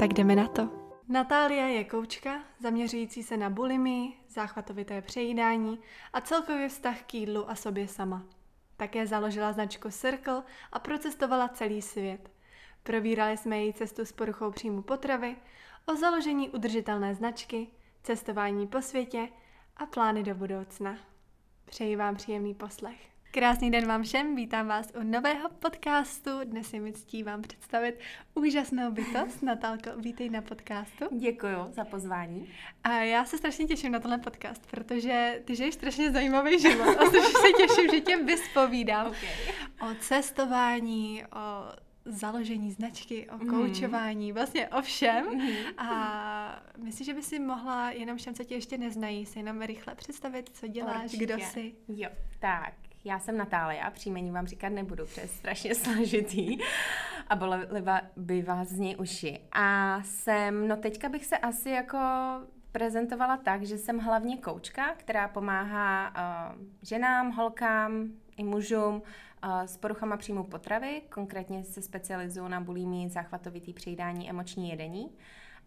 Tak jdeme na to. Natália je koučka, zaměřující se na bulimii, záchvatovité přejídání a celkově vztah k jídlu a sobě sama. Také založila značku Circle a procestovala celý svět. Probírali jsme její cestu s poruchou příjmu potravy, o založení udržitelné značky, cestování po světě a plány do budoucna. Přeji vám příjemný poslech. Krásný den vám všem, vítám vás u nového podcastu. Dnes je mi ctí vám představit úžasnou bytost. Natálko, vítej na podcastu. Děkuji za pozvání. A já se strašně těším na tenhle podcast, protože ty žiješ strašně zajímavý život a strašně se těším, že tě vyspovídám okay. o cestování, o založení značky, o mhm. koučování, mm. vlastně o všem. Mm. A myslím, že by si mohla jenom všem, co tě ještě neznají, se jenom rychle představit, co děláš, Určitě. kdo jsi. Jo, tak. Já jsem Natália, příjmení vám říkat nebudu, je strašně složitý. A bolely by vás z něj uši. A jsem, no teďka bych se asi jako prezentovala tak, že jsem hlavně koučka, která pomáhá uh, ženám, holkám i mužům s poruchama příjmu potravy, konkrétně se specializuju na bulimii, záchvatovitý přejídání, emoční jedení.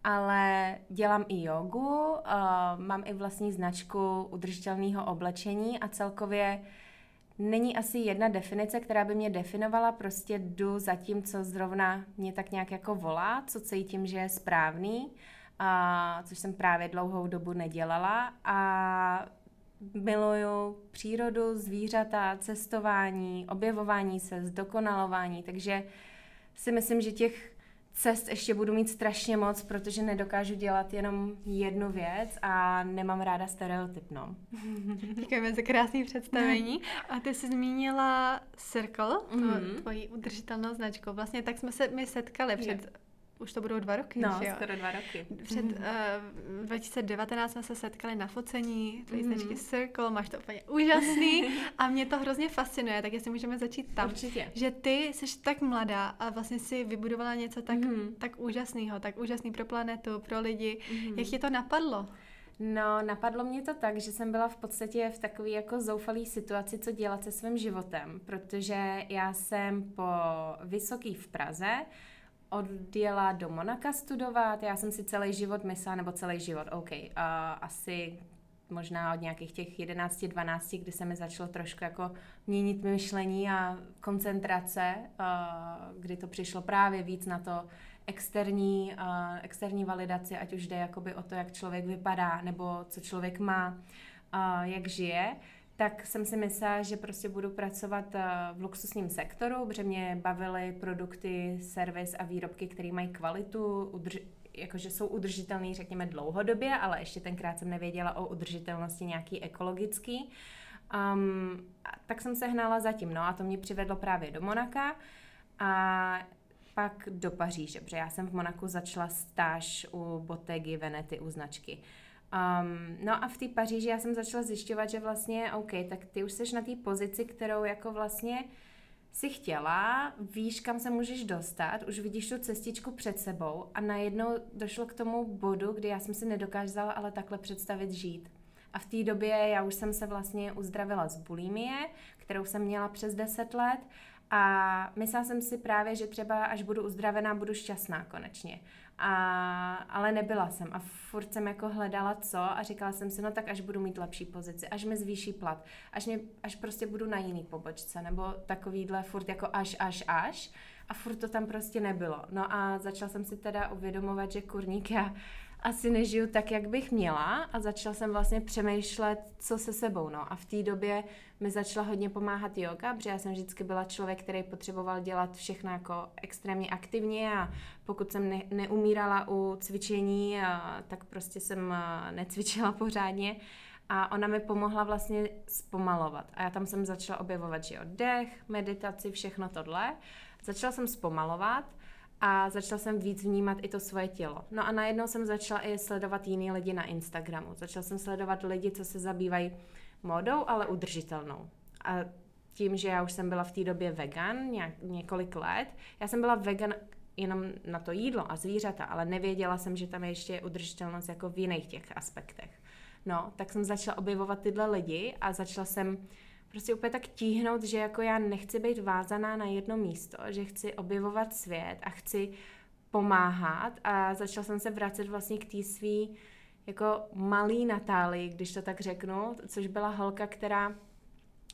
Ale dělám i jogu, mám i vlastní značku udržitelného oblečení a celkově není asi jedna definice, která by mě definovala, prostě jdu za tím, co zrovna mě tak nějak jako volá, co cítím, že je správný, a, což jsem právě dlouhou dobu nedělala. A miluju přírodu, zvířata, cestování, objevování se, zdokonalování, takže si myslím, že těch cest ještě budu mít strašně moc, protože nedokážu dělat jenom jednu věc a nemám ráda stereotypnou. Děkujeme za krásné představení. A ty jsi zmínila Circle, mm-hmm. tvoji udržitelnou značku. Vlastně tak jsme se my setkali před už to budou dva roky, No, že jo? skoro dva roky. Před uh, eh, 2019 jsme se setkali na focení, tvojí mm. značky Circle, máš to úplně úžasný a mě to hrozně fascinuje, tak jestli můžeme začít tam. Určitě. Že ty jsi tak mladá a vlastně si vybudovala něco tak, mm. tak úžasného, tak úžasný pro planetu, pro lidi. Mm. Jak ti to napadlo? No, napadlo mě to tak, že jsem byla v podstatě v takové jako zoufalé situaci, co dělat se svým životem, protože já jsem po vysoký v Praze, odjela do Monaka studovat. Já jsem si celý život myslela, nebo celý život, OK, uh, asi možná od nějakých těch 11, 12, kdy se mi začalo trošku jako měnit myšlení a koncentrace, uh, kdy to přišlo právě víc na to externí, uh, externí validaci, ať už jde jakoby o to, jak člověk vypadá, nebo co člověk má, uh, jak žije, tak jsem si myslela, že prostě budu pracovat eh, v luxusním sektoru, protože mě bavily produkty, servis a výrobky, které mají kvalitu, udrž- jakože jsou udržitelné, řekněme, dlouhodobě, ale ještě tenkrát jsem nevěděla o udržitelnosti nějaký ekologický. Um, tak jsem se hnala zatím, no a to mě přivedlo právě do Monaka a pak do Paříže, protože já jsem v Monaku začala stáž u Bottegi Venety, u značky. Um, no a v té Paříži já jsem začala zjišťovat, že vlastně, OK, tak ty už jsi na té pozici, kterou jako vlastně si chtěla, víš, kam se můžeš dostat, už vidíš tu cestičku před sebou a najednou došlo k tomu bodu, kdy já jsem si nedokázala ale takhle představit žít. A v té době já už jsem se vlastně uzdravila z bulimie, kterou jsem měla přes 10 let a myslela jsem si právě, že třeba až budu uzdravená, budu šťastná konečně. A, ale nebyla jsem a furt jsem jako hledala co a říkala jsem si, no tak až budu mít lepší pozici, až mi zvýší plat, až, mě, až prostě budu na jiný pobočce, nebo takovýhle furt jako až, až, až a furt to tam prostě nebylo. No a začala jsem si teda uvědomovat, že kurník já asi nežiju tak, jak bych měla a začala jsem vlastně přemýšlet, co se sebou. No. A v té době mi začala hodně pomáhat yoga, protože já jsem vždycky byla člověk, který potřeboval dělat všechno jako extrémně aktivně a pokud jsem ne, neumírala u cvičení, a, tak prostě jsem a, necvičila pořádně. A ona mi pomohla vlastně zpomalovat. A já tam jsem začala objevovat, že jo, dech, meditaci, všechno tohle. Začala jsem zpomalovat a začala jsem víc vnímat i to svoje tělo. No a najednou jsem začala i sledovat jiný lidi na Instagramu. Začala jsem sledovat lidi, co se zabývají modou, ale udržitelnou. A tím, že já už jsem byla v té době vegan nějak, několik let, já jsem byla vegan jenom na to jídlo a zvířata, ale nevěděla jsem, že tam je ještě udržitelnost jako v jiných těch aspektech. No, tak jsem začala objevovat tyhle lidi a začala jsem prostě úplně tak tíhnout, že jako já nechci být vázaná na jedno místo, že chci objevovat svět a chci pomáhat a začala jsem se vracet vlastně k té svý jako malý Natálii, když to tak řeknu, což byla holka, která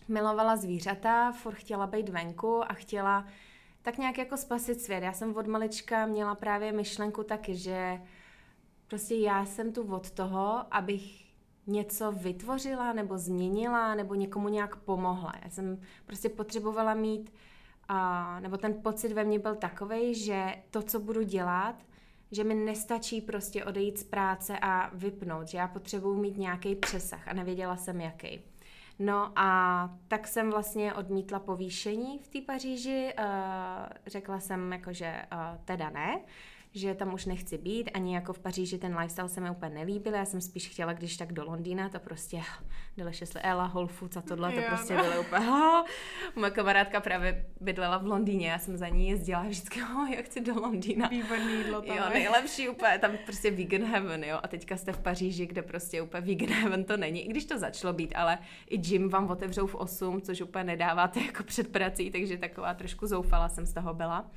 milovala zvířata, furt chtěla být venku a chtěla tak nějak jako spasit svět. Já jsem od malička měla právě myšlenku taky, že prostě já jsem tu od toho, abych něco vytvořila nebo změnila nebo někomu nějak pomohla. Já jsem prostě potřebovala mít, a, nebo ten pocit ve mně byl takový, že to, co budu dělat, že mi nestačí prostě odejít z práce a vypnout, že já potřebuji mít nějaký přesah a nevěděla jsem jaký. No a tak jsem vlastně odmítla povýšení v té Paříži, uh, řekla jsem jako, že uh, teda ne, že tam už nechci být, ani jako v Paříži ten lifestyle se mi úplně nelíbil, já jsem spíš chtěla, když tak do Londýna, to prostě Delicious Ella, Whole Foods a tohle, to prostě no. bylo úplně, oh. moje kamarádka právě bydlela v Londýně, já jsem za ní jezdila vždycky, oh, já chci do Londýna. Výborný jídlo tam. Jo, nejlepší úplně, tam prostě vegan heaven, jo, a teďka jste v Paříži, kde prostě úplně vegan heaven to není, i když to začalo být, ale i gym vám otevřou v 8, což úplně nedáváte jako před prací, takže taková trošku zoufala jsem z toho byla.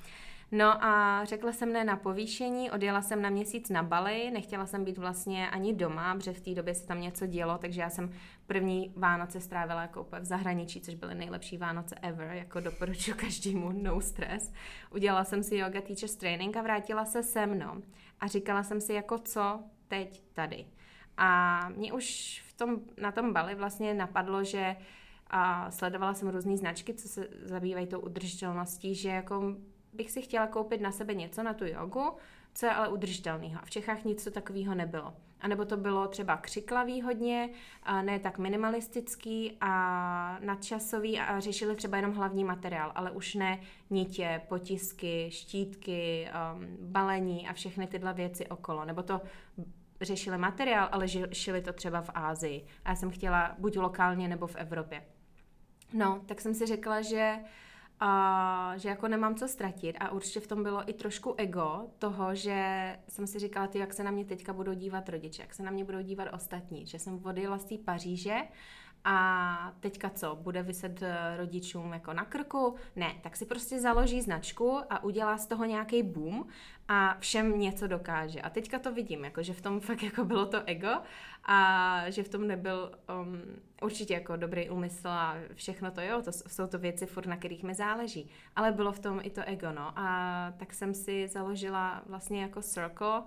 No a řekla jsem ne na povýšení, odjela jsem na měsíc na Bali, nechtěla jsem být vlastně ani doma, protože v té době se tam něco dělo, takže já jsem první Vánoce strávila jako v zahraničí, což byly nejlepší Vánoce ever, jako doporučuji každému, no stress. Udělala jsem si yoga teachers training a vrátila se se mnou. A říkala jsem si jako co teď tady. A mě už v tom, na tom Bali vlastně napadlo, že a sledovala jsem různé značky, co se zabývají tou udržitelností, že jako bych si chtěla koupit na sebe něco na tu jogu, co je ale udržitelného. A v Čechách nic takového nebylo. A nebo to bylo třeba křiklavý hodně, a ne tak minimalistický a nadčasový a řešili třeba jenom hlavní materiál, ale už ne nitě, potisky, štítky, um, balení a všechny tyhle věci okolo. Nebo to řešili materiál, ale šili to třeba v Ázii. A já jsem chtěla buď lokálně nebo v Evropě. No, tak jsem si řekla, že uh, a že jako nemám co ztratit. A určitě v tom bylo i trošku ego toho, že jsem si říkala, ty, jak se na mě teďka budou dívat rodiče, jak se na mě budou dívat ostatní, že jsem odjela z té Paříže a teďka co, bude vyset eh, rodičům jako na krku? Ne, tak si prostě založí značku a udělá z toho nějaký boom a všem něco dokáže. A teďka to vidím, jako že v tom fakt jako bylo to ego a že v tom nebyl um, určitě jako dobrý úmysl a všechno to, jo, to jsou to věci furt, na kterých mi záleží. Ale bylo v tom i to ego, no. A tak jsem si založila vlastně jako circle,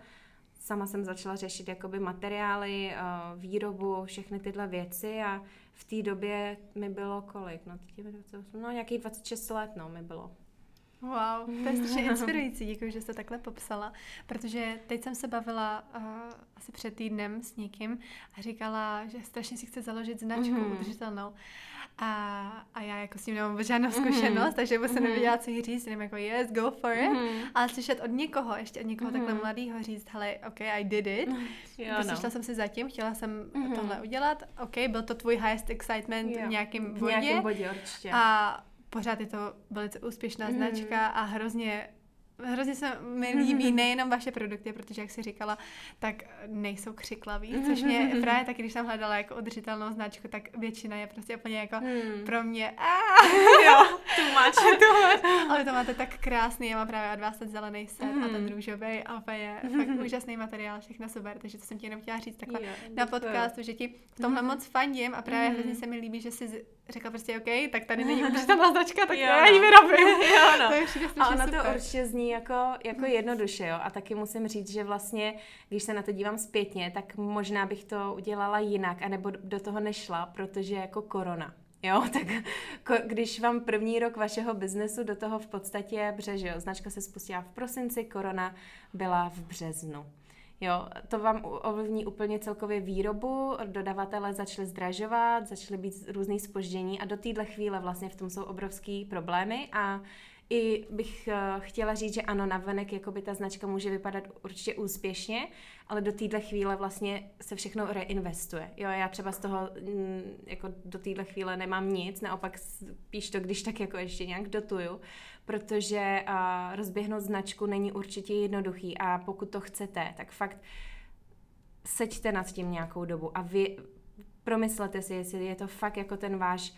sama jsem začala řešit jakoby materiály, eh, výrobu, všechny tyhle věci a v té době mi bylo kolik? No, teď je 28, no nějakých 26 let, no, mi bylo. Wow, to je strašně inspirující, děkuji, že jste takhle popsala, protože teď jsem se bavila uh, asi před týdnem s někým a říkala, že strašně si chce založit značku mm-hmm. udržitelnou. A, a já jako s tím nemám žádnou mhm. zkušenost, mm-hmm. takže jsem mm-hmm. nevěděla, co jí říct, jenom jako yes, go for it. Mm-hmm. Ale slyšet od někoho, ještě od někoho mm-hmm. takhle mladého říct, hele, ok, I did it. Jo, prostě no. šla jsem si zatím, chtěla jsem mm-hmm. tohle udělat. Ok, byl to tvůj highest excitement jo. v nějakém bodě. V nějakém bodě určitě. A pořád je to velice úspěšná mm-hmm. značka a hrozně Hrozně se mi líbí nejenom vaše produkty, protože jak jsi říkala, tak nejsou křiklaví, což mě právě taky, když jsem hledala jako udržitelnou značku, tak většina je prostě úplně jako hmm. pro mě jo, too much. Ale to máte tak krásný, já mám právě od vás ten zelený set mm. a ten hmm. růžový a úplně fakt úžasný materiál, všechno super, takže to jsem ti jenom chtěla říct takhle jo, na podcastu, že ti v tomhle moc fandím a právě hrozně se mi líbí, že jsi řekla prostě OK, tak tady není udržitelná značka, tak jo, já ji no. vyrobím. jo, no. to je a ono super. to určitě zní jako, jako jednoduše, jo. A taky musím říct, že vlastně, když se na to dívám zpětně, tak možná bych to udělala jinak, anebo do toho nešla, protože jako korona. Jo, tak když vám první rok vašeho biznesu do toho v podstatě břeže, jo, značka se spustila v prosinci, korona byla v březnu. Jo, to vám ovlivní úplně celkově výrobu, dodavatele začaly zdražovat, začaly být různý spoždění a do téhle chvíle vlastně v tom jsou obrovský problémy a i bych uh, chtěla říct, že ano, navenek jakoby ta značka může vypadat určitě úspěšně, ale do téhle chvíle vlastně se všechno reinvestuje. Jo, já třeba z toho mm, jako do téhle chvíle nemám nic, naopak spíš to, když tak jako ještě nějak dotuju, protože uh, rozběhnout značku není určitě jednoduchý a pokud to chcete, tak fakt seďte nad tím nějakou dobu a vy promyslete si, jestli je to fakt jako ten váš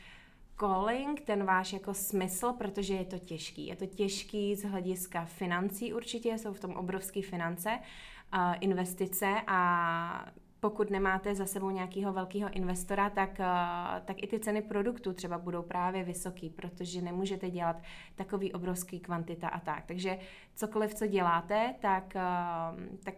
calling, ten váš jako smysl, protože je to těžký. Je to těžký z hlediska financí určitě, jsou v tom obrovské finance, investice a pokud nemáte za sebou nějakého velkého investora, tak, tak i ty ceny produktů třeba budou právě vysoký, protože nemůžete dělat takový obrovský kvantita a tak. Takže cokoliv, co děláte, tak, tak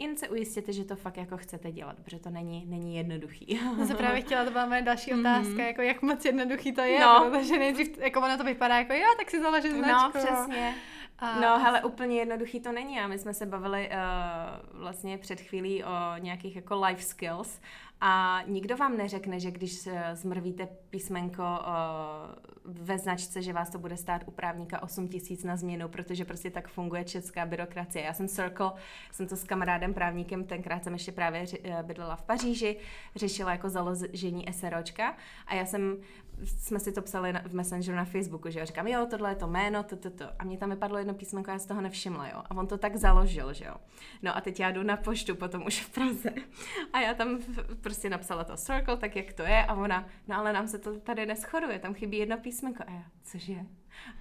jen se ujistěte, že to fakt jako chcete dělat, protože to není, není jednoduchý. Já se právě chtěla, to byla moje další mhm. otázka, mm-hmm. jako jak moc jednoduchý to je, no. protože nejdřív, jako ono to vypadá jako jo, tak si založit no, značku. No, přesně. A... No, hele, úplně jednoduchý to není a my jsme se bavili uh, vlastně před chvílí o nějakých jako life skills a nikdo vám neřekne, že když zmrvíte písmenko uh, ve značce, že vás to bude stát u právníka 8 tisíc na změnu, protože prostě tak funguje česká byrokracie. Já jsem Circle, jsem to s kamarádem právníkem, tenkrát jsem ještě právě eh, bydlela v Paříži, řešila jako založení SROčka a já jsem jsme si to psali na, v Messengeru na Facebooku, že jo, říkám, jo, tohle je to jméno, to, to, to. A mě tam vypadlo jedno písmenko, já si toho nevšimla, jo. A on to tak založil, že jo. No a teď já jdu na poštu, potom už v Praze. A já tam prostě napsala to circle, tak jak to je. A ona, no ale nám se to tady neschoduje, tam chybí jedno písmenko. A já, cože?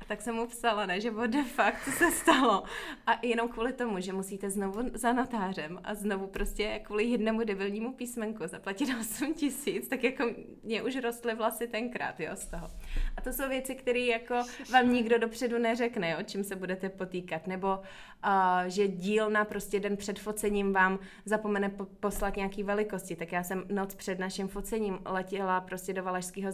A tak jsem mu psala, ne, že what the fuck, co se stalo. A jenom kvůli tomu, že musíte znovu za notářem a znovu prostě kvůli jednomu debilnímu písmenku zaplatit 8 tisíc, tak jako mě už rostly vlasy tenkrát, jo, z toho. A to jsou věci, které jako vám nikdo dopředu neřekne, jo, čím se budete potýkat. Nebo uh, že dílna prostě den před focením vám zapomene po- poslat nějaký velikosti. Tak já jsem noc před naším focením letěla prostě do Valašského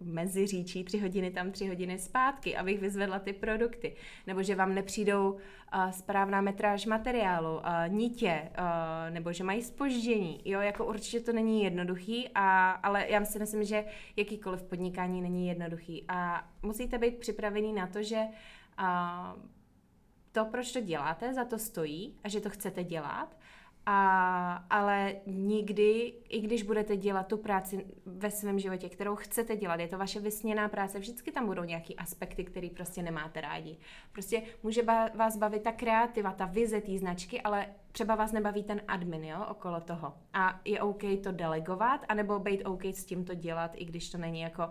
meziříčí, tři hodiny tam, tři hodiny zpátky, abych vyzvedla ty produkty. Nebo že vám nepřijdou uh, správná metráž materiálu, uh, nitě, uh, nebo že mají spoždění. Jo, jako určitě to není jednoduchý, a, ale já si myslím, že jakýkoliv podnikání není jednoduchý. A musíte být připravený na to, že uh, to, proč to děláte, za to stojí a že to chcete dělat a, ale nikdy, i když budete dělat tu práci ve svém životě, kterou chcete dělat, je to vaše vysněná práce, vždycky tam budou nějaký aspekty, které prostě nemáte rádi. Prostě může ba- vás bavit ta kreativa, ta vize té značky, ale třeba vás nebaví ten admin, jo, okolo toho. A je OK to delegovat, anebo být OK s tím to dělat, i když to není jako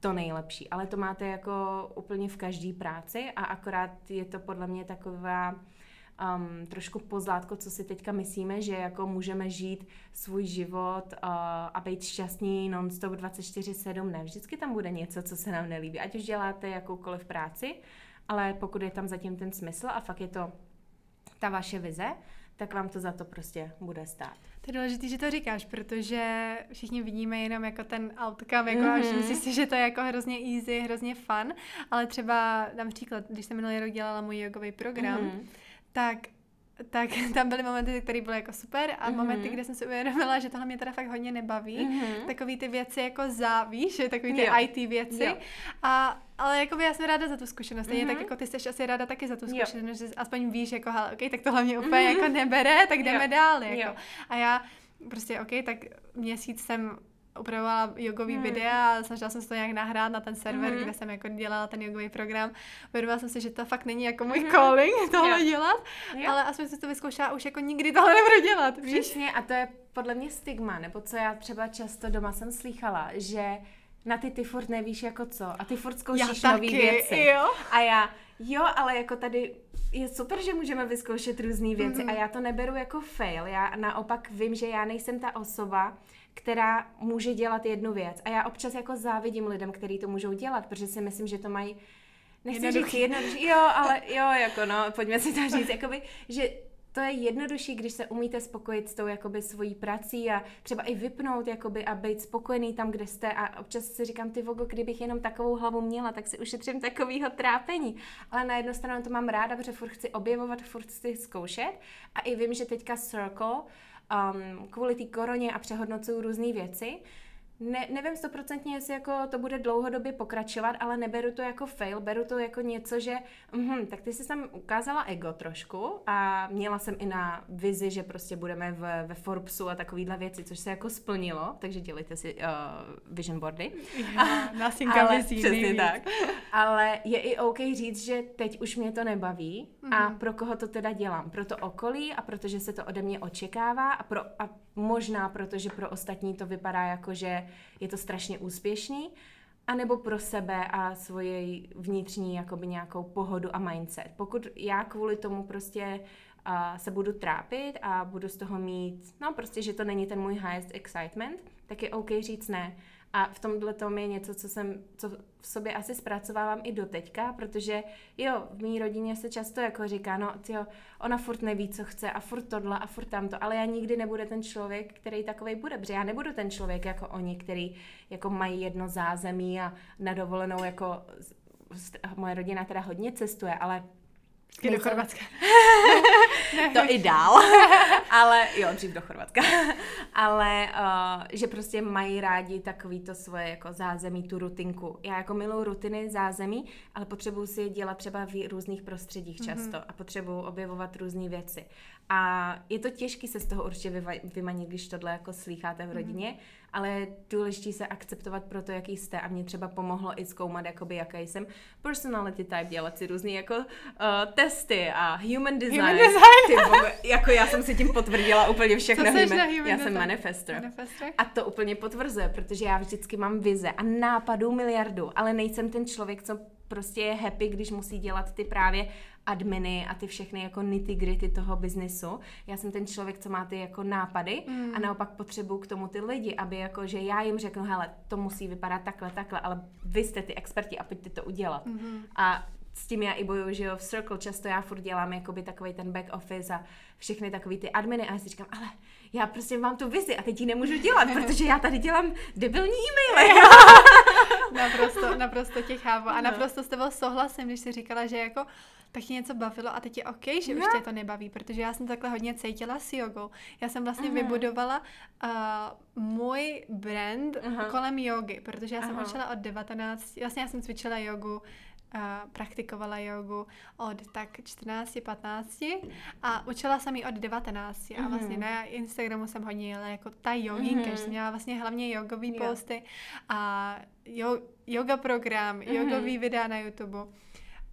to nejlepší. Ale to máte jako úplně v každé práci a akorát je to podle mě taková um, trošku pozlátko, co si teďka myslíme, že jako můžeme žít svůj život uh, a být šťastní non-stop 24-7. Ne, vždycky tam bude něco, co se nám nelíbí. Ať už děláte jakoukoliv práci, ale pokud je tam zatím ten smysl a fakt je to ta vaše vize, tak vám to za to prostě bude stát. To je důležité, že to říkáš, protože všichni vidíme jenom jako ten outcome, jako mm-hmm. a myslíš si, že to je jako hrozně easy, hrozně fun, ale třeba dám příklad, když jsem minulý rok dělala můj jogový program, mm-hmm tak tak tam byly momenty, které byly jako super a mm-hmm. momenty, kde jsem si uvědomila, že tohle mě teda fakt hodně nebaví. Mm-hmm. Takový ty věci jako závíš, takový ty jo. IT věci. Jo. A, ale jako já jsem ráda za tu zkušenost. mm-hmm. tak jako ty jsi asi ráda taky za tu zkušenost, jo. že aspoň víš, jako hele, okay, tak tohle mě úplně mm-hmm. jako nebere, tak jdeme jo. dál. Jako. Jo. A já prostě, OK, tak měsíc jsem upravovala jogový hmm. videa a snažila jsem se to nějak nahrát na ten server, hmm. kde jsem jako dělala ten jogový program. Uvědomila jsem si, že to fakt není jako můj hmm. calling tohle jo. dělat, jo. ale aspoň jsem to vyzkoušela už jako nikdy tohle nebudu dělat. Víš? Přesně a to je podle mě stigma, nebo co já třeba často doma jsem slychala, že na ty ty furt nevíš jako co a ty furt zkoušíš nové věci. Jo. A já, jo, ale jako tady je super, že můžeme vyzkoušet různé věci mm-hmm. a já to neberu jako fail. Já naopak vím, že já nejsem ta osoba, která může dělat jednu věc. A já občas jako závidím lidem, kteří to můžou dělat, protože si myslím, že to mají Nechci říct jednodušší, jo, ale jo, jako no, pojďme si to říct, jakoby, že to je jednodušší, když se umíte spokojit s tou jakoby svojí prací a třeba i vypnout jakoby a být spokojený tam, kde jste a občas si říkám, ty vogo, kdybych jenom takovou hlavu měla, tak si ušetřím takovýho trápení. Ale na jednu stranu to mám ráda, protože furt chci objevovat, furt chci zkoušet a i vím, že teďka Circle um, kvůli té koroně a přehodnocuju různé věci, ne, nevím stoprocentně, jestli jako to bude dlouhodobě pokračovat, ale neberu to jako fail, beru to jako něco, že mm, tak ty jsi tam ukázala ego trošku a měla jsem i na vizi, že prostě budeme v, ve Forbesu a takovýhle věci, což se jako splnilo, takže dělejte si uh, vision boardy. Já, ale, vizí, přesně nejvíc. tak. Ale je i OK říct, že teď už mě to nebaví mm-hmm. a mhm. pro koho to teda dělám? Pro to okolí a protože se to ode mě očekává a, pro, a možná protože pro ostatní to vypadá jako, že je to strašně úspěšný, anebo pro sebe a svoji vnitřní jakoby nějakou pohodu a mindset. Pokud já kvůli tomu prostě uh, se budu trápit a budu z toho mít, no prostě, že to není ten můj highest excitement, tak je OK říct ne. A v tomhle tom je něco, co jsem, co v sobě asi zpracovávám i do teďka, protože jo, v mý rodině se často jako říká, no tyjo, ona furt neví, co chce a furt tohle a furt tamto, ale já nikdy nebudu ten člověk, který takovej bude, protože já nebudu ten člověk jako oni, který jako mají jedno zázemí a na dovolenou jako moje rodina teda hodně cestuje, ale Vždycky do Chorvatska. to i dál. Ale jo, dřív do Chorvatska. Ale uh, že prostě mají rádi takový to svoje jako zázemí, tu rutinku. Já jako miluji rutiny, zázemí, ale potřebuju si je dělat třeba v různých prostředích mhm. často mm-hmm. a potřebuju objevovat různé věci. A je to těžké se z toho určitě vymanit, když tohle jako slýcháte v mhm. rodině, mm-hmm ale je důležité se akceptovat pro to, jaký jste a mě třeba pomohlo i zkoumat, jakoby, jaký jsem personality type, dělat si různý jako uh, testy a human design. Human design. Ty, bobe, jako já jsem si tím potvrdila úplně všechno. Co human, na human já jsem manifestor. A to úplně potvrzuje, protože já vždycky mám vize a nápadů miliardu, ale nejsem ten člověk, co prostě je happy, když musí dělat ty právě adminy a ty všechny jako nitty gritty toho biznesu. Já jsem ten člověk, co má ty jako nápady mm. a naopak potřebuju k tomu ty lidi, aby jako, že já jim řeknu, hele, to musí vypadat takhle, takhle, ale vy jste ty experti a pojďte to udělat. Mm. A s tím já i bojuju, že jo, v Circle často já furt dělám jakoby takový ten back office a všechny takový ty adminy a já si říkám, ale já prostě mám tu vizi a teď ji nemůžu dělat, protože já tady dělám debilní e-maily. naprosto, naprosto tě chápu a no. naprosto s tebou souhlasím, když jsi říkala, že jako tak tě něco bavilo a teď je OK, že no. už tě to nebaví, protože já jsem takhle hodně cítila s jogou. Já jsem vlastně uh-huh. vybudovala uh, můj brand uh-huh. kolem jogy, protože já jsem uh-huh. učila od 19, vlastně já jsem cvičila jogu Uh, praktikovala jogu od tak 14, 15 a učila jsem ji od 19 mm-hmm. a vlastně na Instagramu jsem hodně jela jako ta joginka, mm-hmm. že jsem měla vlastně hlavně jogový yeah. posty a jo, yoga program, mm-hmm. jogový videa na YouTube.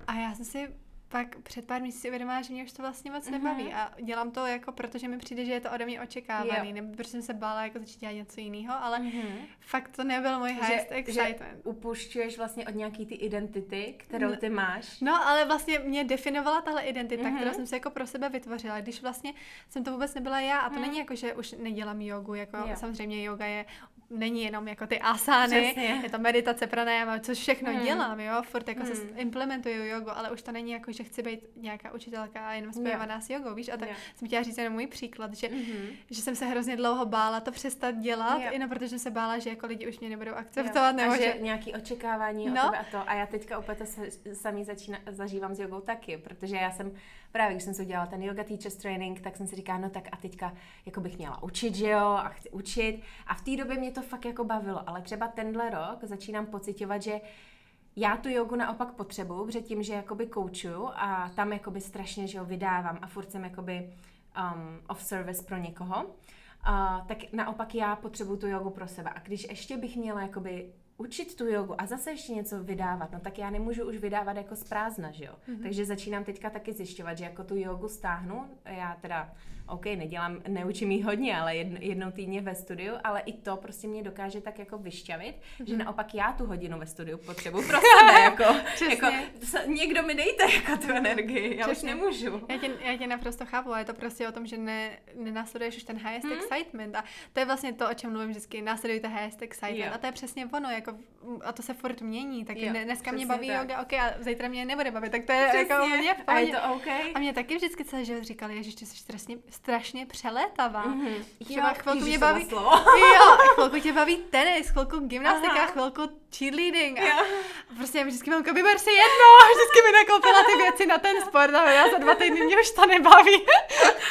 A já jsem si pak před pár měsíci uvědomila, že mě už to vlastně moc nebaví mm-hmm. a dělám to jako protože mi přijde, že je to ode mě očekávaný, jo. nebo protože jsem se bála jako začít dělat něco jiného, ale mm-hmm. fakt to nebyl můj highest že, excitement. Že upušťuješ vlastně od nějaký ty identity, kterou ty máš. No, ale vlastně mě definovala tahle identita, mm-hmm. kterou jsem si jako pro sebe vytvořila, když vlastně jsem to vůbec nebyla já a to mm. není jako, že už nedělám jogu, jako jo. samozřejmě yoga je není jenom jako ty asány, Přesně. je to meditace, pranayama, což všechno hmm. dělám, jo, furt jako hmm. se implementuju jogu, ale už to není jako, že chci být nějaká učitelka a jenom spojovaná s jogou, víš, a tak yeah. jsem chtěla říct jenom můj příklad, že, mm-hmm. že jsem se hrozně dlouho bála to přestat dělat, yeah. jenom protože jsem se bála, že jako lidi už mě nebudou akceptovat, yeah. nebo a že, že nějaký očekávání no. tebe a to, a já teďka úplně to samý začína, zažívám s jogou taky, protože já jsem právě když jsem si udělala ten yoga teachers training, tak jsem si říkala, no tak a teďka jako bych měla učit, že jo, a chci učit. A v té době mě to fakt jako bavilo, ale třeba tenhle rok začínám pocitovat, že já tu jogu naopak potřebuju, protože tím, že jakoby koučuju a tam jakoby strašně, že jo, vydávám a furt jsem jakoby um, off service pro někoho, uh, tak naopak já potřebuju tu jogu pro sebe. A když ještě bych měla jakoby učit tu jogu a zase ještě něco vydávat, no tak já nemůžu už vydávat jako z prázdna, že jo. Mm-hmm. Takže začínám teďka taky zjišťovat, že jako tu jogu stáhnu, já teda OK, nedělám, neučím jí hodně, ale jedn, jednou týdně ve studiu, ale i to prostě mě dokáže tak jako vyšťavit, mm-hmm. že naopak já tu hodinu ve studiu potřebuji pro sebe, jako, jako někdo mi dejte jako tu energii, já Přesně. už nemůžu. Já tě, já tě naprosto chápu, ale je to prostě o tom, že ne, nenásleduješ už ten highest hmm. excitement a to je vlastně to, o čem mluvím vždycky, následujte highest excitement jo. a to je přesně ono, jako, a to se furt mění, tak jo, dneska mě baví tak. yoga, OK, a zítra mě nebude bavit, tak to je přesně. jako mě A je to OK. A mě taky vždycky celý život říkali, že ty jsi strašně strašně přelétavá. Mm-hmm. Třeba jo, chvilku mě baví, jo, chvilku tě baví tenis, chvilku gymnastika, Aha. chvilku cheerleading. A jo. prostě já vždycky mám vyber si jedno a vždycky mi nakoupila ty věci na ten sport a já za dva týdny mě už to nebaví.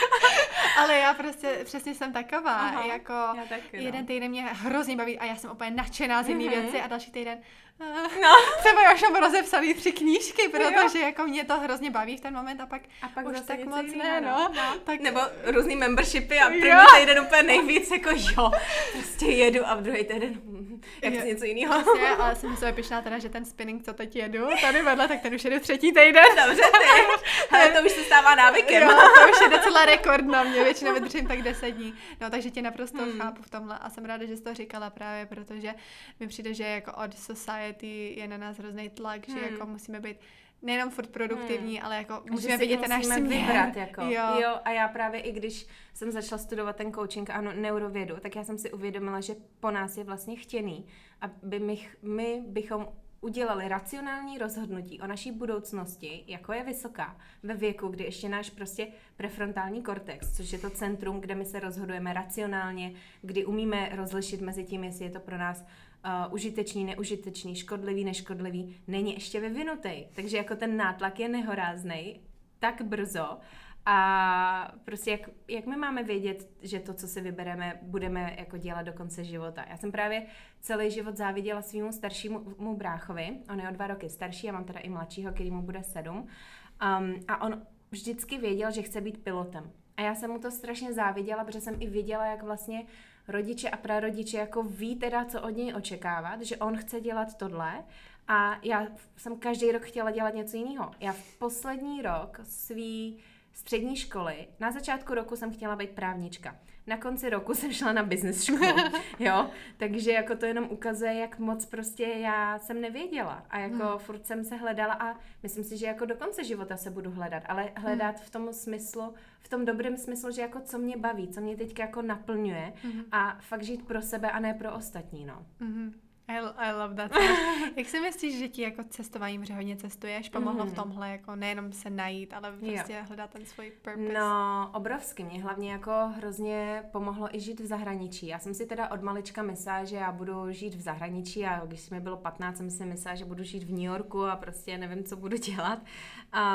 ale já prostě přesně jsem taková, Aha, jako taky, no. jeden týden mě hrozně baví a já jsem úplně nadšená z jiný Mhm. věci a další týden No. třeba už mám rozepsaný tři knížky, protože jako mě to hrozně baví v ten moment a pak, A pak už zase tak moc ne, no. no. Tak, Nebo různý membershipy a první Jo. týden úplně nejvíc, jako jo, prostě jedu a v druhý týden, hm, jak Jo. něco jiného. Vlastně, ale jsem se pyšná teda, že ten spinning, co teď jedu, tady vedle, tak ten už jedu třetí týden. Dobře ty, ale to už se stává návykem. Jo, to už je docela rekord na mě, většinou vydržím tak 10 dní. No, takže tě naprosto hmm. chápu v tomhle a jsem ráda, že jsi to říkala právě, protože mi přijde, že jako od society je na nás hrozný tlak, že Hmm. jako musíme být nejenom furt produktivní, ale jako Že musíme vidět ten náš směr. vybrat, jako. Jo. jo. a já právě i když jsem začala studovat ten coaching a neurovědu, tak já jsem si uvědomila, že po nás je vlastně chtěný, aby my, my bychom udělali racionální rozhodnutí o naší budoucnosti, jako je vysoká, ve věku, kdy ještě náš prostě prefrontální kortex, což je to centrum, kde my se rozhodujeme racionálně, kdy umíme rozlišit mezi tím, jestli je to pro nás uh, užitečný, neužitečný, škodlivý, neškodlivý, není ještě vyvinutý. Takže jako ten nátlak je nehorázný tak brzo a prostě jak, jak my máme vědět, že to, co si vybereme, budeme jako dělat do konce života. Já jsem právě celý život záviděla svýmu staršímu mu bráchovi, on je o dva roky starší, já mám teda i mladšího, který mu bude sedm. Um, a on vždycky věděl, že chce být pilotem. A já jsem mu to strašně záviděla, protože jsem i věděla, jak vlastně rodiče a prarodiče jako ví teda, co od něj očekávat, že on chce dělat tohle a já jsem každý rok chtěla dělat něco jiného. Já v poslední rok svý střední školy, na začátku roku jsem chtěla být právnička. Na konci roku jsem šla na business školu, jo, takže jako to jenom ukazuje, jak moc prostě já jsem nevěděla a jako hmm. furt jsem se hledala a myslím si, že jako do konce života se budu hledat, ale hledat v tom smyslu, v tom dobrém smyslu, že jako co mě baví, co mě teďka jako naplňuje Mhm. a fakt žít pro sebe a ne pro ostatní, no. Mhm. I, I love that. Jak si myslíš, že ti jako cestování, že hodně cestuješ, pomohlo Mhm. v tomhle, jako nejenom se najít, ale prostě hledat ten svůj purpose? No, obrovsky. Mě hlavně jako hrozně pomohlo i žít v zahraničí. Já jsem si teda od malička myslela, že já budu žít v zahraničí a když mi bylo 15, jsem si myslela, že budu žít v New Yorku a prostě nevím, co budu dělat.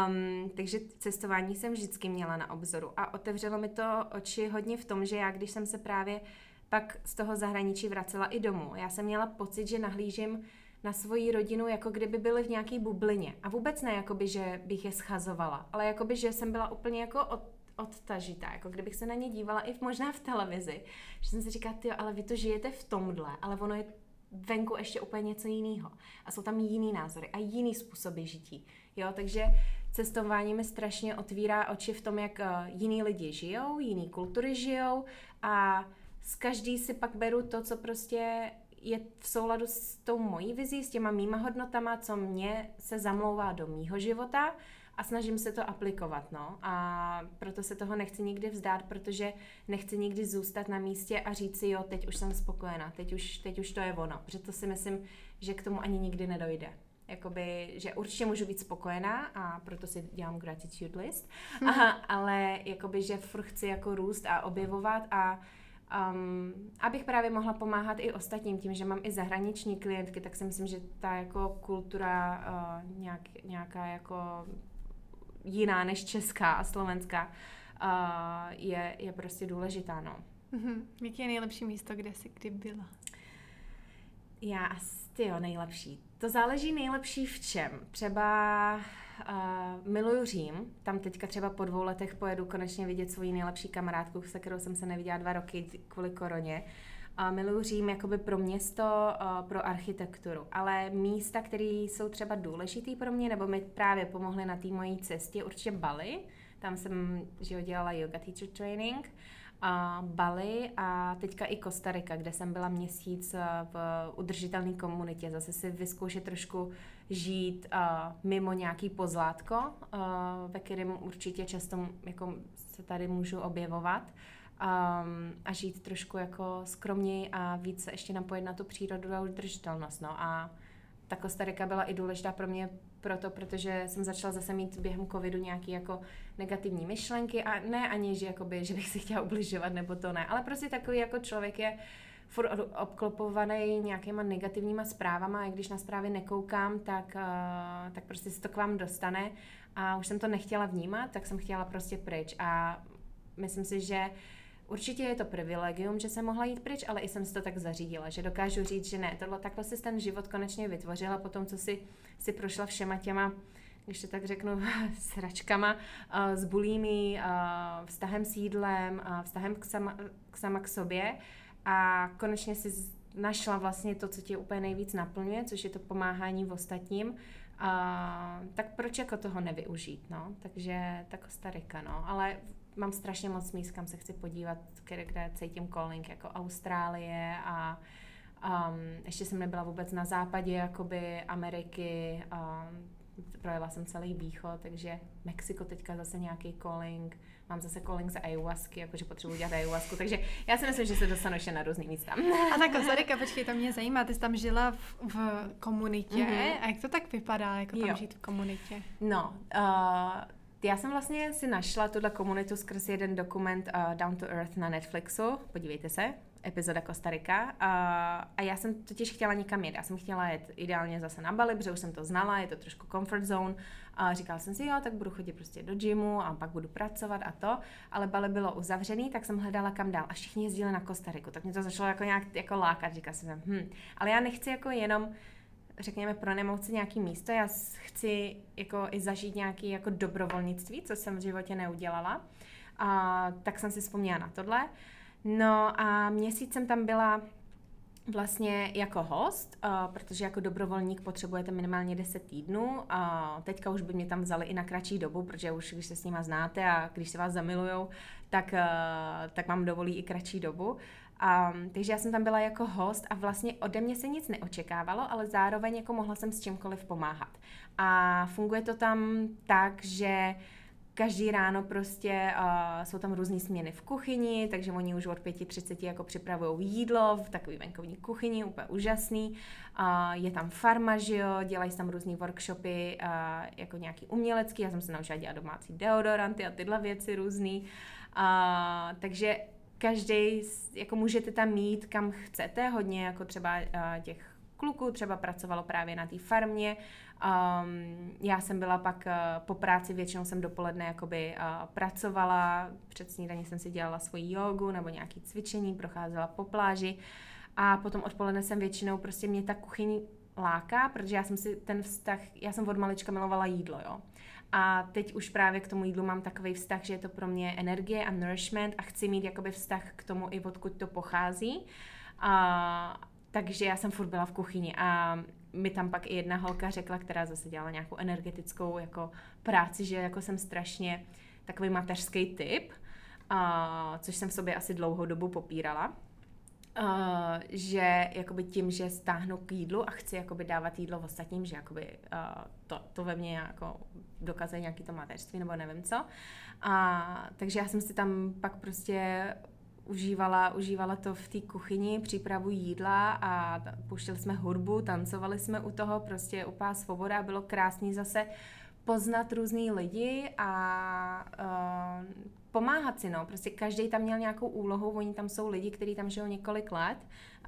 Um, takže cestování jsem vždycky měla na obzoru a otevřelo mi to oči hodně v tom, že já, když jsem se právě pak z toho zahraničí vracela i domů, já jsem měla pocit, že nahlížím na svoji rodinu, jako kdyby byly v nějaké bublině. A vůbec ne, jakoby, že bych je schazovala, ale jakoby, že jsem byla úplně jako od, odtažitá, jako kdybych se na ně dívala i v, možná v televizi. Že jsem si říkala, ty, ale vy to žijete v tomhle, ale ono je venku ještě úplně něco jiného. A jsou tam jiný názory a jiný způsoby žití. Jo, takže cestování mi strašně otvírá oči v tom, jak uh, jiní lidi žijou, jiný kultury žijou a z každý si pak beru to, co prostě je v souladu s tou mojí vizí, s těma mýma hodnotama, co mě se zamlouvá do mýho života a snažím se to aplikovat, no. A proto se toho nechci nikdy vzdát, protože nechci nikdy zůstat na místě a říct si, jo, teď už jsem spokojená, teď už, teď už to je ono. Protože to si myslím, že k tomu ani nikdy nedojde. Jakoby, že určitě můžu být spokojená a proto si dělám gratitude list, Aha, ale jakoby, že furt chci jako růst a objevovat a Um, abych právě mohla pomáhat i ostatním tím, že mám i zahraniční klientky, tak si myslím, že ta jako kultura uh, nějak, nějaká jako jiná než česká a slovenská uh, je, je prostě důležitá, no. Mhm. Jaký je nejlepší místo, kde jsi kdy byla? Já asi, jo, nejlepší. To záleží nejlepší v čem. Třeba uh, miluju Řím, tam teďka třeba po dvou letech pojedu konečně vidět svoji nejlepší kamarádku, se kterou jsem se neviděla dva roky kvůli koroně. Uh, miluju Řím jakoby pro město, uh, pro architekturu, ale místa, které jsou třeba důležitý pro mě, nebo mi právě pomohly na té mojí cestě, určitě Bali, tam jsem že dělala yoga teacher training, a Bali a teďka i Kostarika, kde jsem byla měsíc v udržitelné komunitě. Zase si vyzkoušet trošku žít uh, mimo nějaký pozlátko, uh, ve kterém určitě často jako se tady můžu objevovat. Um, a žít trošku jako skromněji a víc se ještě napojit na tu přírodu a udržitelnost. No. A ta Kostarika byla i důležitá pro mě proto, protože jsem začala zase mít během covidu nějaké jako negativní myšlenky a ne ani, že, jakoby, že bych si chtěla ubližovat nebo to ne, ale prostě takový jako člověk je furt obklopovaný nějakýma negativníma zprávama a když na zprávy nekoukám, tak, uh, tak prostě se to k vám dostane a už jsem to nechtěla vnímat, tak jsem chtěla prostě pryč. A myslím si, že Určitě je to privilegium, že jsem mohla jít pryč, ale i jsem si to tak zařídila, že dokážu říct, že ne, tohle, takhle si ten život konečně vytvořila po tom, co si, si prošla všema těma když to tak řeknu, sračkama, uh, s bulími, uh, vztahem s jídlem, vztahem k sama, k sama k sobě a konečně si našla vlastně to, co tě úplně nejvíc naplňuje, což je to pomáhání v ostatním, a, tak proč jako toho nevyužít, no? Takže tak Kostarika, no. Ale mám strašně moc míst, kam se chci podívat, kde, kde cítím calling, jako Austrálie a um, ještě jsem nebyla vůbec na západě jakoby Ameriky, um, projela jsem celý východ, takže Mexiko teďka zase nějaký calling, mám zase calling za ayahuasky, jakože potřebuji dělat ayahuasku, takže já si myslím, že se dostanu ještě na různý místa. A tak Kostarika, počkej, to mě zajímá, ty jsi tam žila v, v komunitě, mm-hmm. a jak to tak vypadá, jako tam jo. žít v komunitě? No, uh, já jsem vlastně si našla tuhle komunitu skrz jeden dokument uh, Down to Earth na Netflixu, podívejte se, epizoda Kostarika. A, a já jsem totiž chtěla někam jet. Já jsem chtěla jet ideálně zase na Bali, protože už jsem to znala, je to trošku comfort zone. A říkala jsem si, jo, tak budu chodit prostě do gymu a pak budu pracovat a to. Ale Bali bylo uzavřený, tak jsem hledala kam dál. A všichni jezdili na Kostariku, tak mě to začalo jako nějak jako lákat. Říkala jsem, hm, ale já nechci jako jenom řekněme, pro nemoci nějaký místo. Já chci jako i zažít nějaký jako dobrovolnictví, co jsem v životě neudělala. A, tak jsem si vzpomněla na tohle. No a měsíc jsem tam byla vlastně jako host, uh, protože jako dobrovolník potřebujete minimálně 10 týdnů a teďka už by mě tam vzali i na kratší dobu, protože už když se s nima znáte a když se vás zamilujou, tak, uh, tak vám dovolí i kratší dobu. Um, takže já jsem tam byla jako host a vlastně ode mě se nic neočekávalo, ale zároveň jako mohla jsem s čímkoliv pomáhat. A funguje to tam tak, že každý ráno prostě uh, jsou tam různé směny v kuchyni, takže oni už od 5.30 jako připravují jídlo v takové venkovní kuchyni, úplně úžasný. Uh, je tam farma, že jo, dělají tam různé workshopy, uh, jako nějaký umělecký, já jsem se naučila dělat domácí deodoranty a tyhle věci různý. Uh, takže každý, jako můžete tam mít kam chcete, hodně jako třeba uh, těch kluků třeba pracovalo právě na té farmě. Um, já jsem byla pak uh, po práci, většinou jsem dopoledne jakoby uh, pracovala, před snídaní jsem si dělala svoji jogu nebo nějaké cvičení, procházela po pláži a potom odpoledne jsem většinou, prostě mě ta kuchyň láká, protože já jsem si ten vztah, já jsem od malička milovala jídlo, jo. A teď už právě k tomu jídlu mám takový vztah, že je to pro mě energie a nourishment a chci mít jakoby vztah k tomu i odkud to pochází. A, takže já jsem furt byla v kuchyni a mi tam pak i jedna holka řekla, která zase dělala nějakou energetickou jako práci, že jako jsem strašně takový mateřský typ, a, což jsem v sobě asi dlouhou dobu popírala. Uh, že jakoby tím, že stáhnu k jídlu a chci jakoby dávat jídlo ostatním, že jakoby, uh, to, to ve mně jako dokazuje nějaký to mateřství nebo nevím co. A, takže já jsem si tam pak prostě užívala, užívala to v té kuchyni, přípravu jídla a puštili jsme hudbu, tancovali jsme u toho, prostě úplná svoboda, bylo krásný zase poznat různý lidi a uh, pomáhat si, no. Prostě každý tam měl nějakou úlohu, oni tam jsou lidi, kteří tam žijou několik let,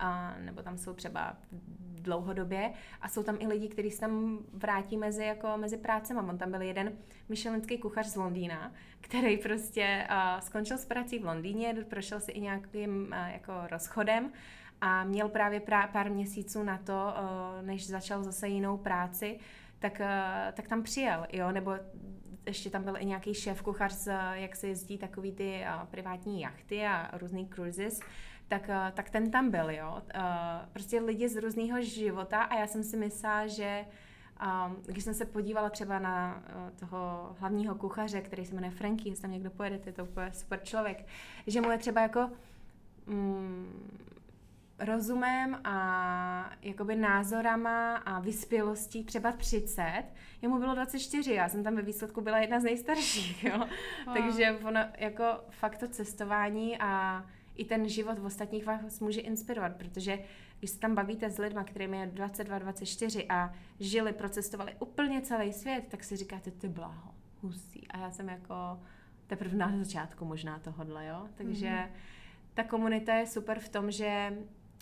uh, nebo tam jsou třeba dlouhodobě a jsou tam i lidi, kteří se tam vrátí mezi, jako, mezi prácema. On tam byl jeden myšelinský kuchař z Londýna, který prostě uh, skončil s prací v Londýně, prošel si i nějakým uh, jako rozchodem a měl právě prá- pár měsíců na to, uh, než začal zase jinou práci, tak, uh, tak tam přijel, jo, nebo ještě tam byl i nějaký šéf kuchař, jak se jezdí takový ty uh, privátní jachty a různý cruises, tak, uh, tak ten tam byl, jo. Uh, prostě lidi z různého života a já jsem si myslela, že um, když jsem se podívala třeba na toho hlavního kuchaře, který se jmenuje Franky, jestli tam někdo pojede, je to úplně super člověk, že mu je třeba jako mm, rozumem a jakoby názorama a vyspělostí třeba 30. Jemu bylo 24, já jsem tam ve výsledku byla jedna z nejstarších, jo. Wow. Takže ono jako fakt to cestování a i ten život v ostatních vás může inspirovat, protože když se tam bavíte s lidmi, kterými je 22, 24 a žili, procestovali úplně celý svět, tak si říkáte, ty bláho, husí. A já jsem jako teprve na začátku možná tohodle, jo. Takže mm-hmm. ta komunita je super v tom, že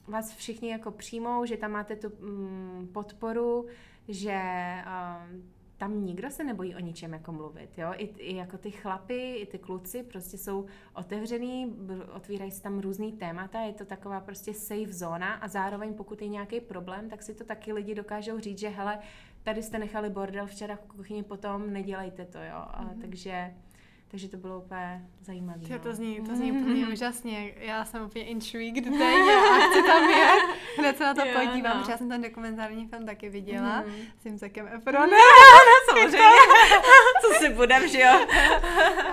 vás všichni jako přijmou, že tam máte tu mm, podporu, že um, tam nikdo se nebojí o ničem jako mluvit, jo, I, i jako ty chlapy, i ty kluci prostě jsou otevřený, otvírají se tam různý témata, je to taková prostě safe zóna a zároveň pokud je nějaký problém, tak si to taky lidi dokážou říct, že hele, tady jste nechali bordel včera v kuchyni, potom nedělejte to, jo, a, mm-hmm. takže takže to bylo úplně zajímavé. No. To zní, to zní úplně úžasně. Já jsem úplně intrigued teď a chci tam jet. Hned se na to jo, podívám, no. já jsem ten dokumentární film taky viděla mm. s tím Zakem Efronem. No, samozřejmě. co si budem, že jo?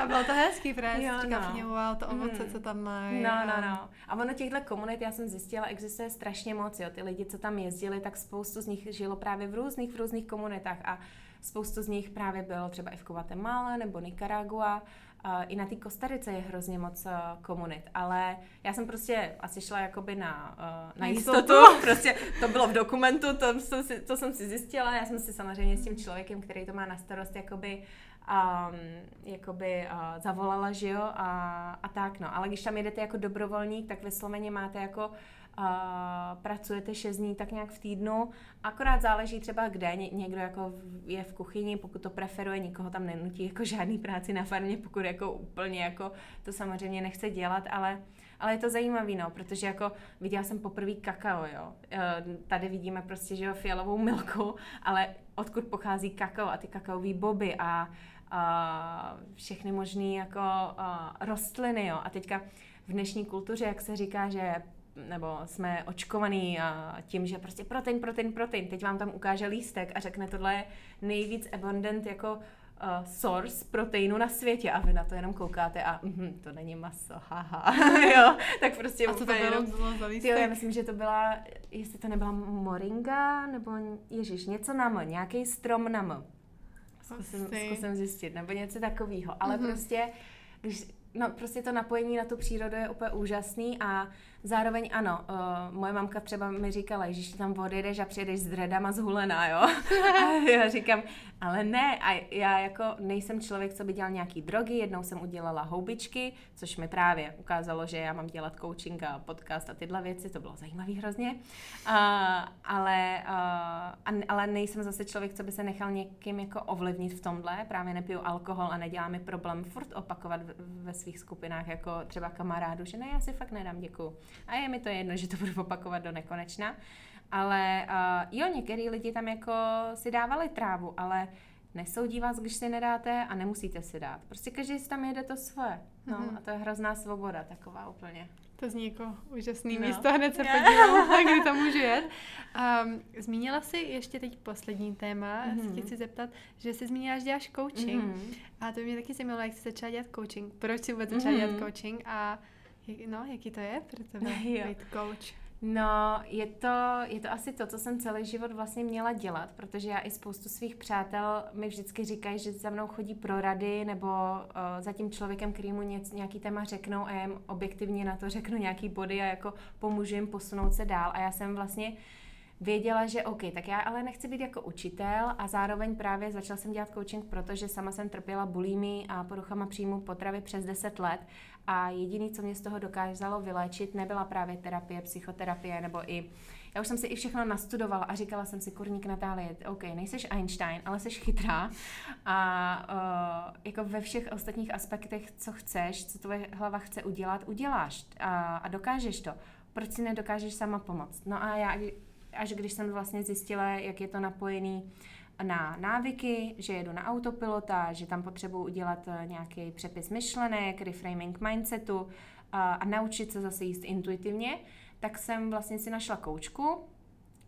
a bylo to hezký, právě jo, říkám, no. wow, to ovoce, mm. co tam mají. No, no, no. A ono těchto komunit, já jsem zjistila, existuje strašně moc, jo. Ty lidi, co tam jezdili, tak spoustu z nich žilo právě v různých, v různých komunitách a Spoustu z nich právě bylo třeba i v Guatemala nebo Nicaragua. Uh, I na té Kostarice je hrozně moc uh, komunit, ale já jsem prostě asi šla jakoby na, uh, na jistotu, prostě to bylo v dokumentu, to jsem, si, to jsem si zjistila, já jsem si samozřejmě s tím člověkem, který to má na starost, jakoby um, jakoby uh, zavolala, že jo, a, a tak, no. Ale když tam jedete jako dobrovolník, tak vysloveně máte jako a pracujete 6 dní tak nějak v týdnu, akorát záleží třeba kde, Ně, někdo jako je v kuchyni, pokud to preferuje, nikoho tam nenutí jako žádný práci na farmě, pokud jako úplně jako to samozřejmě nechce dělat, ale ale je to zajímavý, no, protože jako viděla jsem poprvé kakao, jo. E, tady vidíme prostě, že jo, fialovou milku, ale odkud pochází kakao a ty kakaový boby a, a všechny možné jako rostliny, jo. A teďka v dnešní kultuře, jak se říká, že nebo jsme očkovaný a tím, že prostě protein, protein, protein. Teď vám tam ukáže lístek a řekne, tohle je nejvíc abundant jako uh, source proteinu na světě a vy na to jenom koukáte a mm, to není maso, haha, jo, tak prostě A co to bylo jenom, za lístek? Jo, já myslím, že to byla, jestli to nebyla moringa, nebo ježiš, něco na m, nějaký strom na m. Zkusím, zkusím zjistit, nebo něco takového, ale mm-hmm. prostě, když, no prostě to napojení na tu přírodu je úplně úžasný a Zároveň ano, uh, moje mamka třeba mi říkala, že tam odjedeš a přijedeš s dredama zhulená, jo. a já říkám, ale ne, a já jako nejsem člověk, co by dělal nějaký drogy, jednou jsem udělala houbičky, což mi právě ukázalo, že já mám dělat coaching a podcast a tyhle věci, to bylo zajímavé hrozně, uh, ale, uh, ale nejsem zase člověk, co by se nechal někým jako ovlivnit v tomhle, právě nepiju alkohol a nedělá mi problém furt opakovat ve svých skupinách jako třeba kamarádu, že ne, já si fakt nedám, děkuju. A je mi to jedno, že to budu opakovat do nekonečna. Ale uh, jo, některý lidi tam jako si dávali trávu, ale nesoudí vás, když si nedáte a nemusíte si dát. Prostě každý si tam jede to svoje. No mm-hmm. a to je hrozná svoboda taková úplně. To zní jako úžasný no. místo, hned se podívám, kdy to můžu jet. Um, zmínila jsi ještě teď poslední téma, mm-hmm. se tě chci zeptat, že jsi zmínila, že děláš coaching. Mm-hmm. A to mě taky zajímalo, jak jsi začala dělat coaching. Proč jsi vůbec začala mm-hmm. dělat coaching a No, jaký to je pro tebe být coach? No, je to, je to asi to, co jsem celý život vlastně měla dělat, protože já i spoustu svých přátel mi vždycky říkají, že za mnou chodí pro rady nebo uh, za tím člověkem, který mu něc, nějaký téma řeknou a já jim objektivně na to řeknu nějaký body a jako pomůžu jim posunout se dál. A já jsem vlastně věděla, že OK, tak já ale nechci být jako učitel a zároveň právě začala jsem dělat coaching, protože sama jsem trpěla bulími a poruchama příjmu potravy přes 10 let a jediný, co mě z toho dokázalo vyléčit, nebyla právě terapie, psychoterapie nebo i já už jsem si i všechno nastudovala a říkala jsem si, kurník Natálie, OK, nejseš Einstein, ale jsi chytrá a uh, jako ve všech ostatních aspektech, co chceš, co tvoje hlava chce udělat, uděláš a, a dokážeš to. Proč si nedokážeš sama pomoct? No a já až když jsem vlastně zjistila, jak je to napojený na návyky, že jedu na autopilota, že tam potřebuji udělat eh, nějaký přepis myšlenek, reframing mindsetu a, a naučit se zase jíst intuitivně, tak jsem vlastně si našla koučku,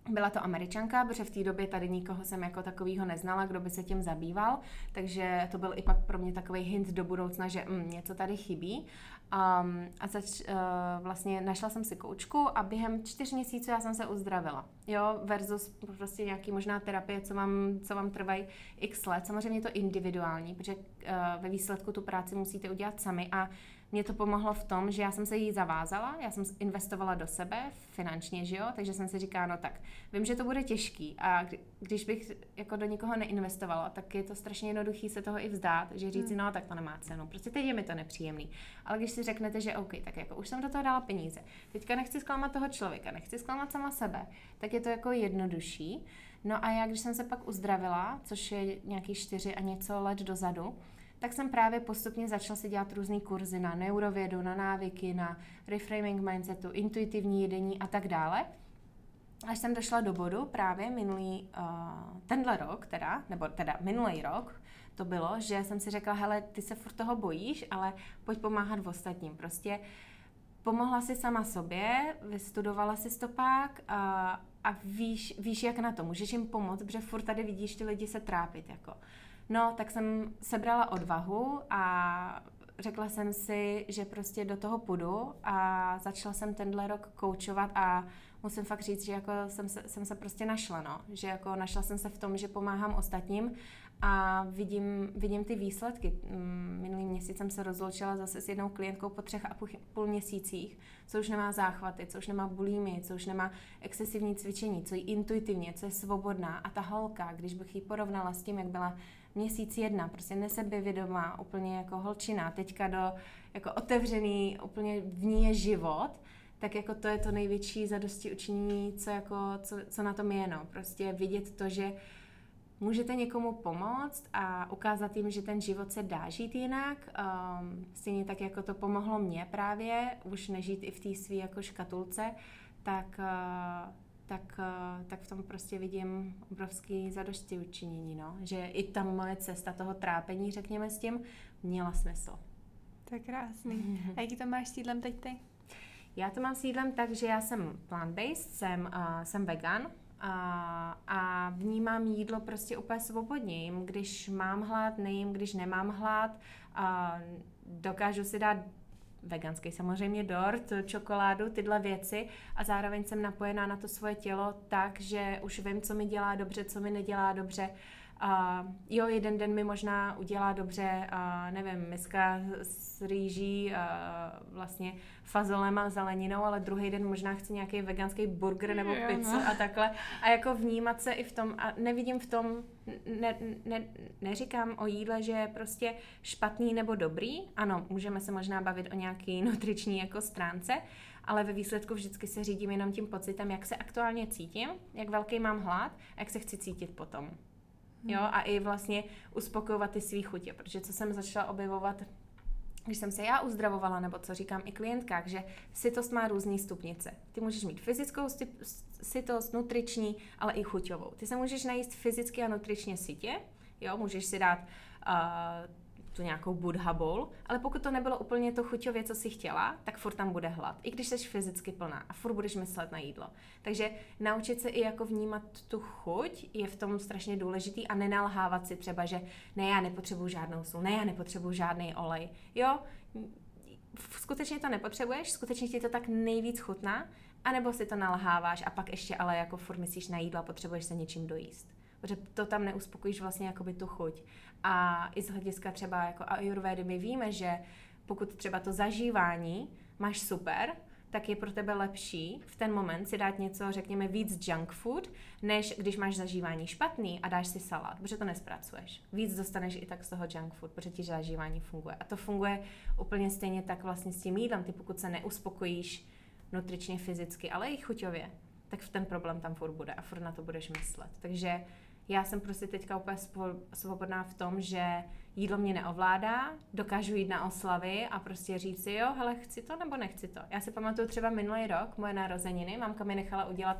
byla to američanka, protože v té době tady nikoho jsem jako takového neznala, kdo by se tím zabýval, takže to byl i pak pro mě takový hint do budoucna, že mm, něco tady chybí. Um, a zač, uh, vlastně našla jsem si koučku a během čtyř měsíců já jsem se uzdravila. Jo, versus prostě nějaký možná terapie, co vám, co vám trvají x let. Samozřejmě je to individuální, protože uh, ve výsledku tu práci musíte udělat sami a mě to pomohlo v tom, že já jsem se jí zavázala, já jsem investovala do sebe finančně, že jo, takže jsem si říkala, no tak, vím, že to bude těžký a když bych jako do nikoho neinvestovala, tak je to strašně jednoduchý se toho i vzdát, že říci, hmm. no tak to nemá cenu, prostě teď je mi to nepříjemný. Ale když si řeknete, že OK, tak jako už jsem do toho dala peníze, teďka nechci zklamat toho člověka, nechci zklamat sama sebe, tak je to jako jednodušší. No a já, když jsem se pak uzdravila, což je nějaký čtyři a něco let dozadu, tak jsem právě postupně začala si dělat různé kurzy na neurovědu, na návyky, na reframing mindsetu, intuitivní jedení a tak dále. Až jsem došla do bodu právě minulý, uh, tenhle rok teda, nebo teda minulý rok, to bylo, že jsem si řekla, hele, ty se furt toho bojíš, ale pojď pomáhat v ostatním. Prostě pomohla si sama sobě, vystudovala si stopák a, a víš, víš, jak na to. Můžeš jim pomoct, protože furt tady vidíš ty lidi se trápit. Jako. No, tak jsem sebrala odvahu a řekla jsem si, že prostě do toho půjdu a začala jsem tenhle rok koučovat a musím fakt říct, že jako jsem se, jsem se prostě našla, no. Že jako našla jsem se v tom, že pomáhám ostatním a vidím, vidím ty výsledky. Mm, minulý měsíc jsem se rozloučila zase s jednou klientkou po třech a půl měsících, co už nemá záchvaty, co už nemá bulímy, co už nemá excesivní cvičení, co jí intuitivně, co je svobodná. A ta holka, když bych ji porovnala s tím, jak byla měsíc jedna, prostě nesebevědomá, úplně jako holčina, teďka do jako otevřený, úplně v ní je život, tak jako to je to největší zadosti učinění, co, jako, co, co na tom je, no. Prostě vidět to, že můžete někomu pomoct a ukázat jim, že ten život se dá žít jinak. Um, stejně tak, jako to pomohlo mně právě, už nežít i v té své jako škatulce, tak, uh, tak, uh, tak v tom prostě vidím obrovský zadosti učinění, no. Že i ta moje cesta toho trápení, řekněme s tím, měla smysl. To je krásný. A jaký to máš s jídlem teď ty? Já to mám s jídlem tak, že já jsem plant-based, jsem, uh, jsem vegan, a, a vnímám jídlo prostě úplně svobodně. Jím, když mám hlad, nejím, když nemám hlad. A dokážu si dát veganský. Samozřejmě dort, čokoládu, tyhle věci. A zároveň jsem napojená na to svoje tělo tak, že už vím, co mi dělá dobře, co mi nedělá dobře a jo, jeden den mi možná udělá dobře, a nevím, miska s rýží, a vlastně fazolem a zeleninou, ale druhý den možná chci nějaký veganský burger nebo jo, pizzu no. a takhle. A jako vnímat se i v tom, a nevidím v tom, ne, ne, neříkám o jídle, že je prostě špatný nebo dobrý. Ano, můžeme se možná bavit o nějaký nutriční jako stránce, ale ve výsledku vždycky se řídím jenom tím pocitem, jak se aktuálně cítím, jak velký mám hlad a jak se chci cítit potom. Jo, a i vlastně uspokojovat ty svý chutě, protože co jsem začala objevovat když jsem se já uzdravovala, nebo co říkám i klientkách, že sytost má různé stupnice. Ty můžeš mít fyzickou sytost, nutriční, ale i chuťovou. Ty se můžeš najíst fyzicky a nutričně sytě, jo, můžeš si dát uh, tu nějakou budha bowl, ale pokud to nebylo úplně to chuťově, co si chtěla, tak furt tam bude hlad. I když jsi fyzicky plná a furt budeš myslet na jídlo. Takže naučit se i jako vnímat tu chuť je v tom strašně důležitý a nenalhávat si třeba, že ne, já nepotřebuju žádnou sůl, ne, já nepotřebuju žádný olej. Jo, skutečně to nepotřebuješ, skutečně ti to tak nejvíc chutná, anebo si to nalháváš a pak ještě ale jako furt myslíš na jídlo a potřebuješ se něčím dojíst. Protože to tam neuspokojíš vlastně jakoby tu chuť. A i z hlediska třeba jako ayurvedy my víme, že pokud třeba to zažívání máš super, tak je pro tebe lepší v ten moment si dát něco, řekněme, víc junk food, než když máš zažívání špatný a dáš si salát, protože to nespracuješ. Víc dostaneš i tak z toho junk food, protože ti zažívání funguje. A to funguje úplně stejně tak vlastně s tím jídlem. Ty pokud se neuspokojíš nutričně, fyzicky, ale i chuťově, tak v ten problém tam furt bude a furt na to budeš myslet. Takže já jsem prostě teďka úplně svobodná v tom, že jídlo mě neovládá, dokážu jít na oslavy a prostě říct si, jo, hele, chci to nebo nechci to. Já si pamatuju třeba minulý rok, moje narozeniny, mamka mi nechala udělat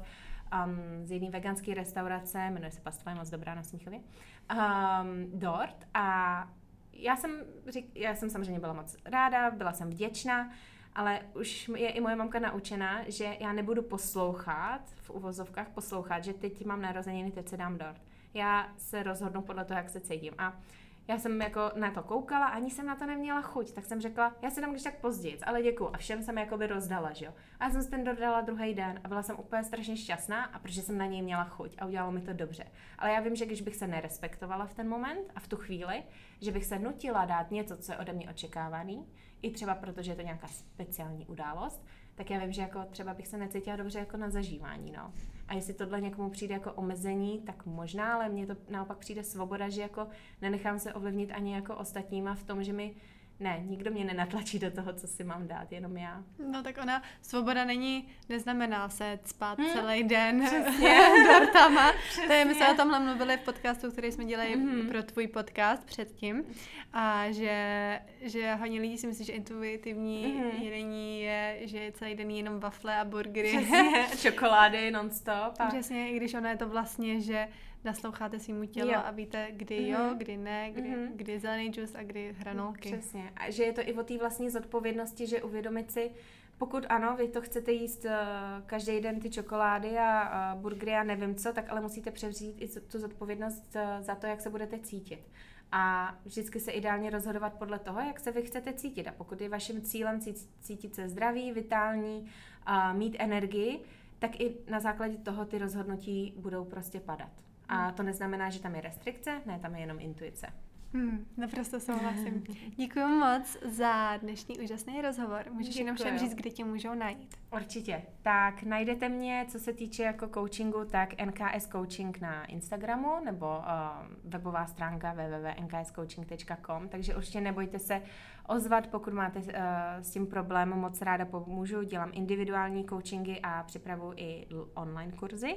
um, z jedné veganské restaurace, jmenuje se Pastva, je moc dobrá na Smíchově, um, dort a já jsem, řík, já jsem samozřejmě byla moc ráda, byla jsem vděčná, ale už je i moje mamka naučená, že já nebudu poslouchat, uvozovkách poslouchat, že teď mám narozeniny, teď se dám dort já se rozhodnu podle toho, jak se cítím. A já jsem jako na to koukala, ani jsem na to neměla chuť, tak jsem řekla, já se dám když tak později, ale děkuju. A všem jsem jakoby rozdala, že jo. A já jsem si ten dodala druhý den a byla jsem úplně strašně šťastná a protože jsem na něj měla chuť a udělalo mi to dobře. Ale já vím, že když bych se nerespektovala v ten moment a v tu chvíli, že bych se nutila dát něco, co je ode mě očekávaný, i třeba protože je to nějaká speciální událost, tak já vím, že jako třeba bych se necítila dobře jako na zažívání, no. A jestli tohle někomu přijde jako omezení, tak možná, ale mně to naopak přijde svoboda, že jako nenechám se ovlivnit ani jako ostatníma v tom, že mi Ne, nikdo mě nenatlačí do toho, co si mám dát, jenom já. No tak ona, svoboda není, neznamená se spát Hmm. celý den Přesně. dortama. To je, my jsme Přesně. o tomhle mluvili v podcastu, který jsme dělali Mhm. pro tvůj podcast předtím. A že, že hodně lidí si myslí, že intuitivní Mhm. jedení je, že je celý den jenom wafle a burgery. Přesně, čokolády non-stop. A... Přesně, i když ono je to vlastně, že nasloucháte svýmu tělu Jo. a víte, kdy jo, Mhm. kdy ne, kdy, Mhm. kdy zelený džus a kdy hranolky. Přesně. A že je to i o té vlastní zodpovědnosti, že uvědomit si, pokud ano, vy to chcete jíst uh, každý den ty čokolády a uh, burgery a nevím co, tak ale musíte převzít i tu zodpovědnost uh, za to, jak se budete cítit. A vždycky se ideálně rozhodovat podle toho, jak se vy chcete cítit. A pokud je vaším cílem cít- cítit se zdravý, vitální, a mít energii, tak i na základě toho ty rozhodnutí budou prostě padat. A to neznamená, že tam je restrikce, ne, tam je jenom intuice. Hmm, naprosto souhlasím. Děkuji moc za dnešní úžasný rozhovor. Můžeš jenom všem Děkuju. říct, kde tě můžou najít. Určitě. Tak najdete mě, co se týče jako coachingu, tak NKS Coaching na Instagramu nebo uh, webová stránka www.nkscoaching.com, takže určitě nebojte se ozvat, pokud máte uh, s tím problém, moc ráda pomůžu, dělám individuální coachingy a připravu i online kurzy.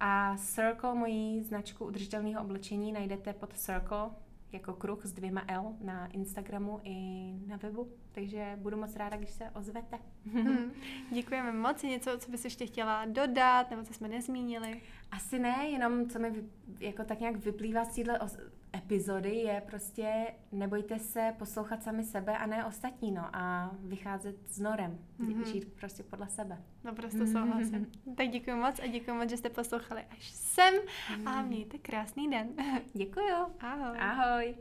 A Circle, moji značku udržitelného oblečení, najdete pod Circle jako kruh s dvěma L na Instagramu i na webu, takže budu moc ráda, když se ozvete. Hmm, děkujeme moc. Je něco, co bys ještě chtěla dodat, nebo co jsme nezmínili? Asi ne, jenom co mi jako tak nějak vyplývá z téhle epizody je prostě nebojte se poslouchat sami sebe a ne ostatní, no a vycházet s norem, Mhm. mm-hmm. žít prostě podle sebe. Naprosto souhlasím. tak děkuji moc a děkuji moc, že jste poslouchali až sem a mějte krásný den. Děkuju. Ahoj. Ahoj.